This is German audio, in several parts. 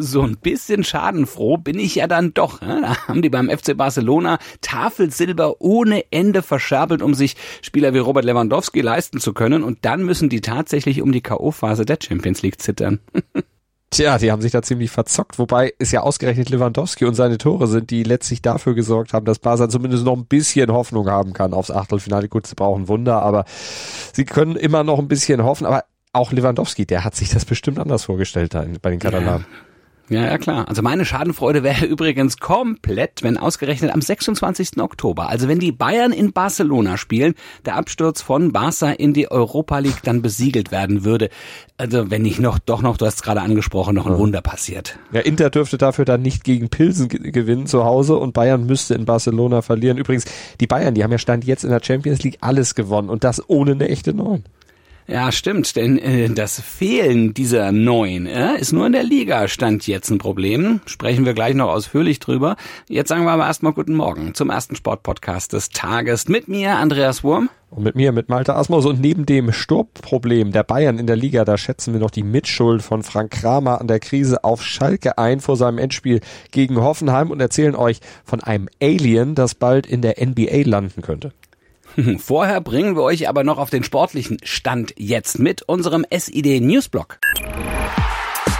So ein bisschen schadenfroh bin ich ja dann doch. Ne? Da haben die beim FC Barcelona Tafelsilber ohne Ende verscherbelt, um sich Spieler wie Robert Lewandowski leisten zu können. Und dann müssen die tatsächlich um die K.O.-Phase der Champions League zittern. Tja, die haben sich da ziemlich verzockt, wobei es ja ausgerechnet Lewandowski und seine Tore sind, die letztlich dafür gesorgt haben, dass Barca zumindest noch ein bisschen Hoffnung haben kann aufs Achtelfinale. Gut, sie brauchen Wunder, aber sie können immer noch ein bisschen hoffen. Aber auch Lewandowski, der hat sich das bestimmt anders vorgestellt bei den Katalanen. Ja. Ja, ja, klar. Also meine Schadenfreude wäre übrigens komplett, wenn ausgerechnet am 26. Oktober, also wenn die Bayern in Barcelona spielen, der Absturz von Barca in die Europa League dann besiegelt werden würde. Also wenn nicht noch, doch noch, du hast es gerade angesprochen, noch ein ja. Wunder passiert. Ja, Inter dürfte dafür dann nicht gegen Pilsen gewinnen zu Hause und Bayern müsste in Barcelona verlieren. Übrigens, die Bayern, die haben ja Stand jetzt in der Champions League alles gewonnen und das ohne eine echte Neun. Ja, stimmt, denn äh, das Fehlen dieser neuen äh, ist nur in der Liga stand jetzt ein Problem. Sprechen wir gleich noch ausführlich drüber. Jetzt sagen wir aber erstmal guten Morgen zum ersten Sportpodcast des Tages mit mir, Andreas Wurm. Und mit mir, mit Malte Asmus. Und neben dem Sturmproblem der Bayern in der Liga, da schätzen wir noch die Mitschuld von Frank Kramer an der Krise auf Schalke ein vor seinem Endspiel gegen Hoffenheim und erzählen euch von einem Alien, das bald in der NBA landen könnte. Vorher bringen wir euch aber noch auf den sportlichen Stand jetzt mit unserem SID Newsblog.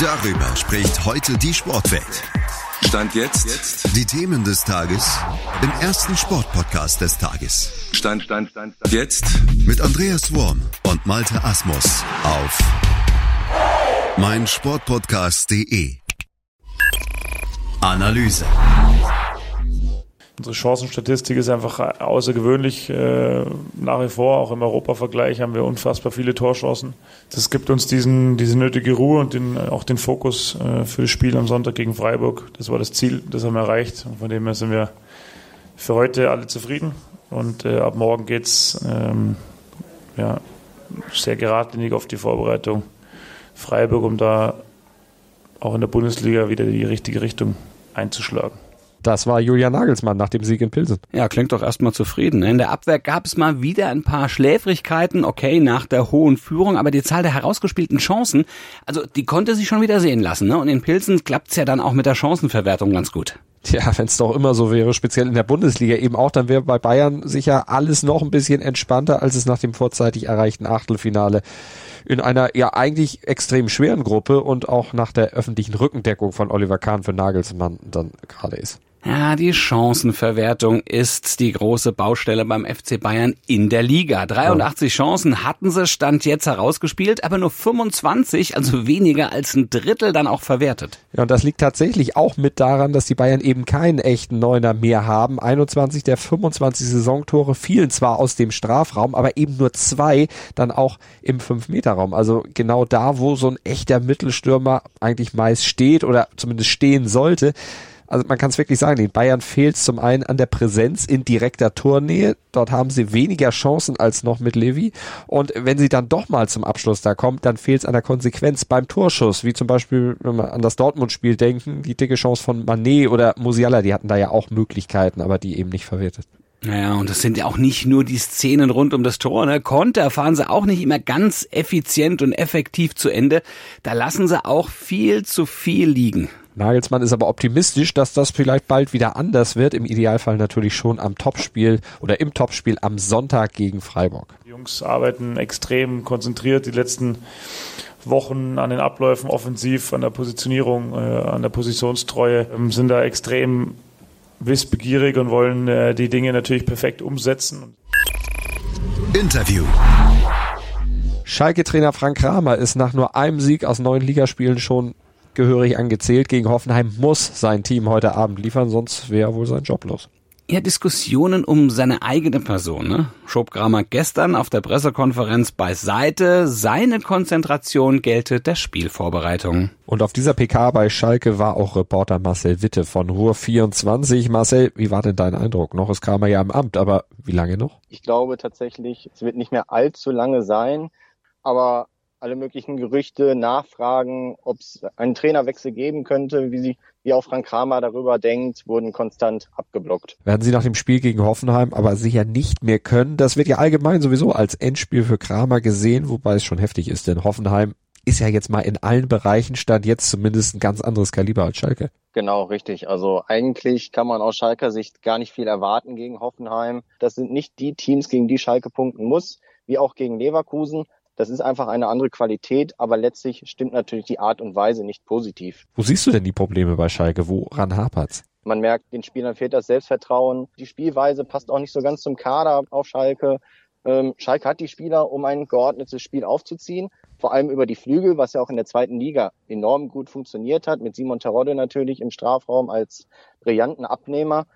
Darüber spricht heute die Sportwelt. Stand jetzt. jetzt. Die Themen des Tages im ersten Sportpodcast des Tages. Stand, Stand, Stand, Stand. Jetzt. Mit Andreas Worm und Malte Asmus auf meinsportpodcast.de. Analyse. Unsere Chancenstatistik ist einfach außergewöhnlich. Äh, nach wie vor, auch im Europavergleich, haben wir unfassbar viele Torchancen. Das gibt uns diesen, diese nötige Ruhe und den, auch den Fokus äh, für das Spiel am Sonntag gegen Freiburg. Das war das Ziel, das haben wir erreicht. Und von dem her sind wir für heute alle zufrieden. Und äh, ab morgen geht's ähm, ja, sehr geradlinig auf die Vorbereitung Freiburg, um da auch in der Bundesliga wieder die richtige Richtung einzuschlagen. Das war Julian Nagelsmann nach dem Sieg in Pilsen. Ja, klingt doch erstmal zufrieden. In der Abwehr gab es mal wieder ein paar Schläfrigkeiten, okay, nach der hohen Führung, aber die Zahl der herausgespielten Chancen, also die konnte sich schon wieder sehen lassen. Ne? Und in Pilsen klappt's ja dann auch mit der Chancenverwertung ganz gut. Tja, wenn es doch immer so wäre, speziell in der Bundesliga eben auch, dann wäre bei Bayern sicher alles noch ein bisschen entspannter, als es nach dem vorzeitig erreichten Achtelfinale in einer ja eigentlich extrem schweren Gruppe und auch nach der öffentlichen Rückendeckung von Oliver Kahn für Nagelsmann dann gerade ist. Ja, die Chancenverwertung ist die große Baustelle beim FC Bayern in der Liga. 83 ja. Chancen hatten sie Stand jetzt herausgespielt, aber nur 25, also weniger als ein Drittel dann auch verwertet. Ja, und das liegt tatsächlich auch mit daran, dass die Bayern eben keinen echten Neuner mehr haben. 21 der 25 Saisontore fielen zwar aus dem Strafraum, aber eben nur zwei dann auch im 5-Meter-Raum. Also genau da, wo so ein echter Mittelstürmer eigentlich meist steht oder zumindest stehen sollte. Also man kann es wirklich sagen, den Bayern fehlt zum einen an der Präsenz in direkter Tornähe. Dort haben sie weniger Chancen als noch mit Levi. Und wenn sie dann doch mal zum Abschluss da kommt, dann fehlt es an der Konsequenz beim Torschuss. Wie zum Beispiel, wenn wir an das Dortmund-Spiel denken, die dicke Chance von Manet oder Musiala, die hatten da ja auch Möglichkeiten, aber die eben nicht verwertet. Naja, und das sind ja auch nicht nur die Szenen rund um das Tor. Ne? Konter fahren sie auch nicht immer ganz effizient und effektiv zu Ende. Da lassen sie auch viel zu viel liegen. Nagelsmann ist aber optimistisch, dass das vielleicht bald wieder anders wird. Im Idealfall natürlich schon am Topspiel oder im Topspiel am Sonntag gegen Freiburg. Die Jungs arbeiten extrem konzentriert die letzten Wochen an den Abläufen offensiv, an der Positionierung, äh, an der Positionstreue, ähm, sind da extrem wissbegierig und wollen äh, die Dinge natürlich perfekt umsetzen. Interview. Schalke-Trainer Frank Kramer ist nach nur einem Sieg aus neun Ligaspielen schon gehörig angezählt. Gegen Hoffenheim muss sein Team heute Abend liefern, sonst wäre wohl sein Job los. Ja, Diskussionen um seine eigene Person, ne? Schob Kramer gestern auf der Pressekonferenz beiseite. Seine Konzentration gelte der Spielvorbereitung. Und auf dieser PK bei Schalke war auch Reporter Marcel Witte von Ruhr 24. Marcel, wie war denn dein Eindruck? Noch ist Kramer ja im Amt, aber wie lange noch? Ich glaube tatsächlich, es wird nicht mehr allzu lange sein, aber alle möglichen Gerüchte, Nachfragen, ob es einen Trainerwechsel geben könnte, wie sie, wie auch Frank Kramer darüber denkt, wurden konstant abgeblockt. Werden sie nach dem Spiel gegen Hoffenheim aber sicher nicht mehr können. Das wird ja allgemein sowieso als Endspiel für Kramer gesehen, wobei es schon heftig ist, denn Hoffenheim ist ja jetzt mal in allen Bereichen stand jetzt zumindest ein ganz anderes Kaliber als Schalke. Genau, richtig. Also eigentlich kann man aus Schalker Sicht gar nicht viel erwarten gegen Hoffenheim. Das sind nicht die Teams, gegen die Schalke punkten muss, wie auch gegen Leverkusen. Das ist einfach eine andere Qualität, aber letztlich stimmt natürlich die Art und Weise nicht positiv. Wo siehst du denn die Probleme bei Schalke? Woran hapert's? Man merkt, den Spielern fehlt das Selbstvertrauen. Die Spielweise passt auch nicht so ganz zum Kader auf Schalke. Ähm, Schalke hat die Spieler, um ein geordnetes Spiel aufzuziehen, vor allem über die Flügel, was ja auch in der zweiten Liga enorm gut funktioniert hat, mit Simon Terodde natürlich im Strafraum als brillanten Abnehmer.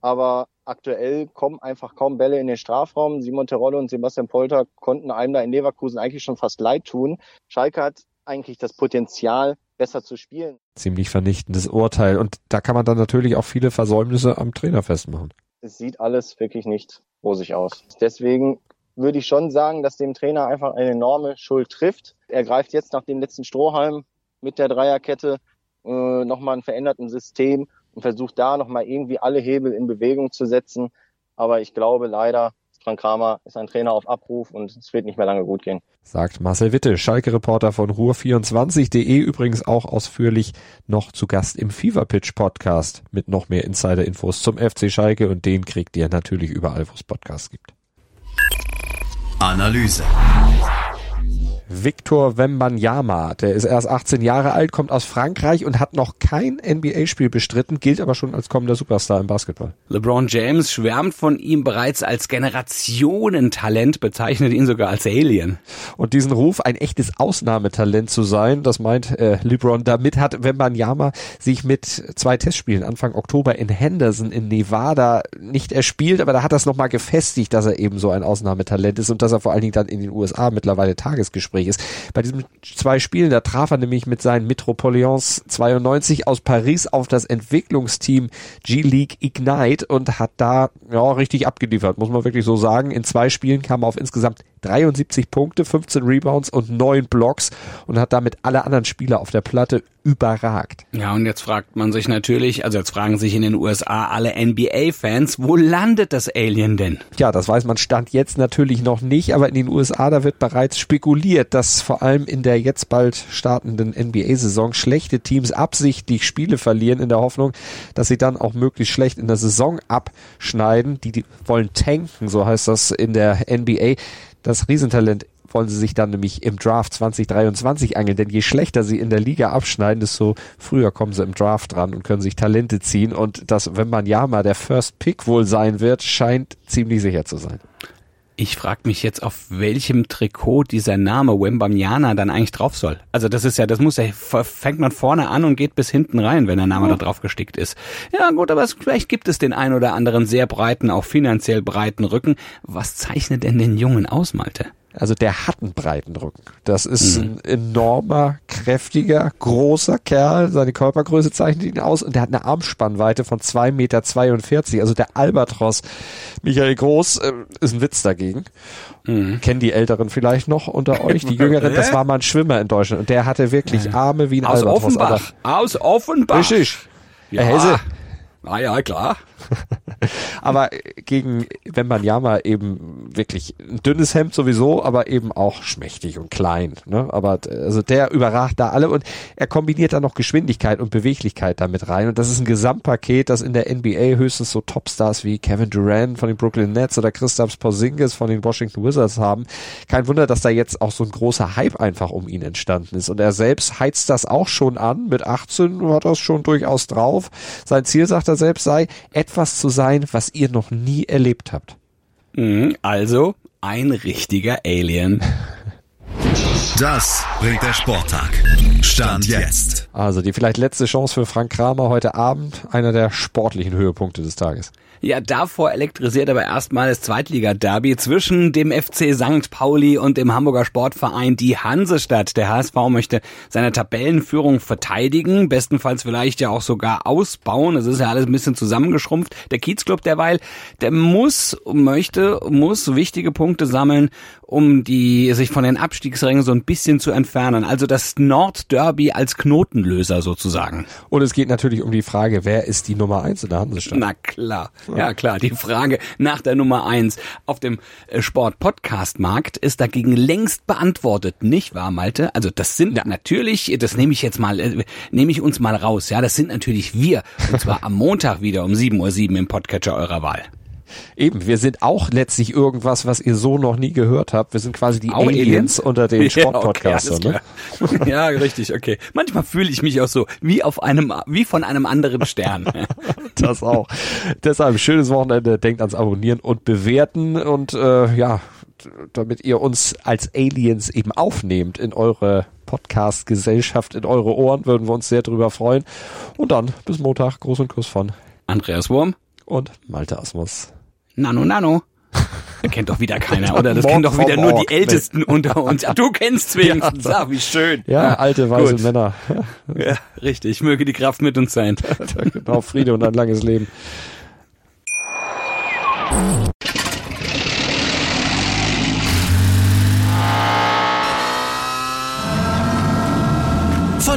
Aber aktuell kommen einfach kaum Bälle in den Strafraum. Simon Terodde und Sebastian Polter konnten einem da in Leverkusen eigentlich schon fast leid tun. Schalke hat eigentlich das Potenzial, besser zu spielen. Ziemlich vernichtendes Urteil. Und da kann man dann natürlich auch viele Versäumnisse am Trainer festmachen. Es sieht alles wirklich nicht rosig aus. Deswegen würde ich schon sagen, dass dem Trainer einfach eine enorme Schuld trifft. Er greift jetzt nach dem letzten Strohhalm mit der Dreierkette äh, nochmal ein veränderten System und versucht da nochmal irgendwie alle Hebel in Bewegung zu setzen. Aber ich glaube leider, Frank Kramer ist ein Trainer auf Abruf und es wird nicht mehr lange gut gehen. Sagt Marcel Witte, Schalke-Reporter von Ruhr24.de, übrigens auch ausführlich noch zu Gast im Fever Pitch Podcast mit noch mehr Insider-Infos zum FC Schalke und den kriegt ihr natürlich überall, wo es Podcasts gibt. Analyse. Victor Wembanyama. Der ist erst 18 Jahre alt, kommt aus Frankreich und hat noch kein NBA-Spiel bestritten, gilt aber schon als kommender Superstar im Basketball. LeBron James schwärmt von ihm bereits als Generationentalent, bezeichnet ihn sogar als Alien. Und diesen Ruf, ein echtes Ausnahmetalent zu sein, das meint äh, LeBron. Damit hat Wembanyama sich mit zwei Testspielen Anfang Oktober in Henderson in Nevada nicht erspielt, aber da hat es nochmal gefestigt, dass er eben so ein Ausnahmetalent ist und dass er vor allen Dingen dann in den USA mittlerweile Tagesgespräch Gespräch ist. Bei diesen zwei Spielen, da traf er nämlich mit seinen Metropolitans 92 aus Paris auf das Entwicklungsteam G-League Ignite und hat da ja richtig abgeliefert, muss man wirklich so sagen. In zwei Spielen kam er auf insgesamt 73 Punkte, 15 Rebounds und 9 Blocks und hat damit alle anderen Spieler auf der Platte überragt. Ja, und jetzt fragt man sich natürlich, also jetzt fragen sich in den USA alle NBA-Fans, wo landet das Alien denn? Ja, das weiß man Stand jetzt natürlich noch nicht, aber in den USA, da wird bereits spekuliert, dass vor allem in der jetzt bald startenden NBA-Saison schlechte Teams absichtlich Spiele verlieren in der Hoffnung, dass sie dann auch möglichst schlecht in der Saison abschneiden. Die, die wollen tanken, so heißt das in der NBA. Das Riesentalent wollen sie sich dann nämlich im Draft 2023 angeln, denn je schlechter sie in der Liga abschneiden, desto früher kommen sie im Draft dran und können sich Talente ziehen und dass, wenn man ja mal der First Pick wohl sein wird, scheint ziemlich sicher zu sein. Ich frage mich jetzt, auf welchem Trikot dieser Name Wembanyama dann eigentlich drauf soll. Also das ist ja, das muss ja, fängt man vorne an und geht bis hinten rein, wenn der Name da drauf gestickt ist. Ja gut, aber vielleicht gibt es den ein oder anderen sehr breiten, auch finanziell breiten Rücken. Was zeichnet denn den Jungen aus, Malte? Also der hat einen breiten Rücken. Das ist mhm. ein enormer, kräftiger, großer Kerl. Seine Körpergröße zeichnet ihn aus und der hat eine Armspannweite von 2,42 Meter. Also der Albatros Michael Groß äh, ist ein Witz dagegen. Mhm. Kennen die Älteren vielleicht noch unter euch? Die Jüngeren, das war mal ein Schwimmer in Deutschland und der hatte wirklich Arme wie ein Aus Albatros. Offenbach. Aus Offenbach. Richtig. Ja. Herr Hesse. Ah ja, klar. aber gegen Wembanyama eben wirklich ein dünnes Hemd sowieso, aber eben auch schmächtig und klein. Ne? Aber also der überragt da alle und er kombiniert dann noch Geschwindigkeit und Beweglichkeit damit rein. Und das ist ein Gesamtpaket, das in der NBA höchstens so Topstars wie Kevin Durant von den Brooklyn Nets oder Christoph Porzingis von den Washington Wizards haben. Kein Wunder, dass da jetzt auch so ein großer Hype einfach um ihn entstanden ist. Und er selbst heizt das auch schon an. Mit 18 hat das schon durchaus drauf. Sein Ziel, sagt er selbst, sei, etwas zu sein, was ihr noch nie erlebt habt. Mhm, also ein richtiger Alien. Das bringt der Sporttag. Stand jetzt. Also die vielleicht letzte Chance für Frank Kramer heute Abend, einer der sportlichen Höhepunkte des Tages. Ja, davor elektrisiert aber erstmal das Zweitliga-Derby zwischen dem FC St. Pauli und dem Hamburger Sportverein die Hansestadt. Der HSV möchte seine Tabellenführung verteidigen, bestenfalls vielleicht ja auch sogar ausbauen. Es ist ja alles ein bisschen zusammengeschrumpft. Der Kiezclub derweil, der muss, möchte, muss wichtige Punkte sammeln, um die sich von den Abstiegsrängen so ein bisschen zu entfernen. Also das Nordderby als Knotenlöser sozusagen. Und es geht natürlich um die Frage, wer ist die Nummer eins in der Hansestadt? Na klar. Ja, klar. Die Frage nach der Nummer eins auf dem äh, Sport-Podcast-Markt ist dagegen längst beantwortet, nicht wahr, Malte? Also das sind ja. natürlich, das nehme ich jetzt mal, äh, nehme ich uns mal raus. Ja, das sind natürlich wir. Und zwar am Montag wieder um 7.07 Uhr im Podcatcher eurer Wahl. Eben, wir sind auch letztlich irgendwas, was ihr so noch nie gehört habt. Wir sind quasi die Aliens, Aliens unter den Sportpodcastern. Ja, okay, ne? ja, richtig, okay. Manchmal fühle ich mich auch so wie auf einem, wie von einem anderen Stern. das auch. Deshalb schönes Wochenende. Denkt ans Abonnieren und Bewerten und äh, ja, damit ihr uns als Aliens eben aufnehmt in eure Podcast-Gesellschaft, in eure Ohren, würden wir uns sehr drüber freuen. Und dann bis Montag. Gruß und Kuss von Andreas Wurm und Malte Asmus. Nano, Nano. Das kennt doch wieder keiner, oder? Das kennen doch wieder nur die Ältesten unter uns. Ach, du kennst wenigstens. Ja, ah, wie schön. Ja, alte, weise Gut. Männer. Ja, richtig. Möge die Kraft mit uns sein. genau, Friede und ein langes Leben.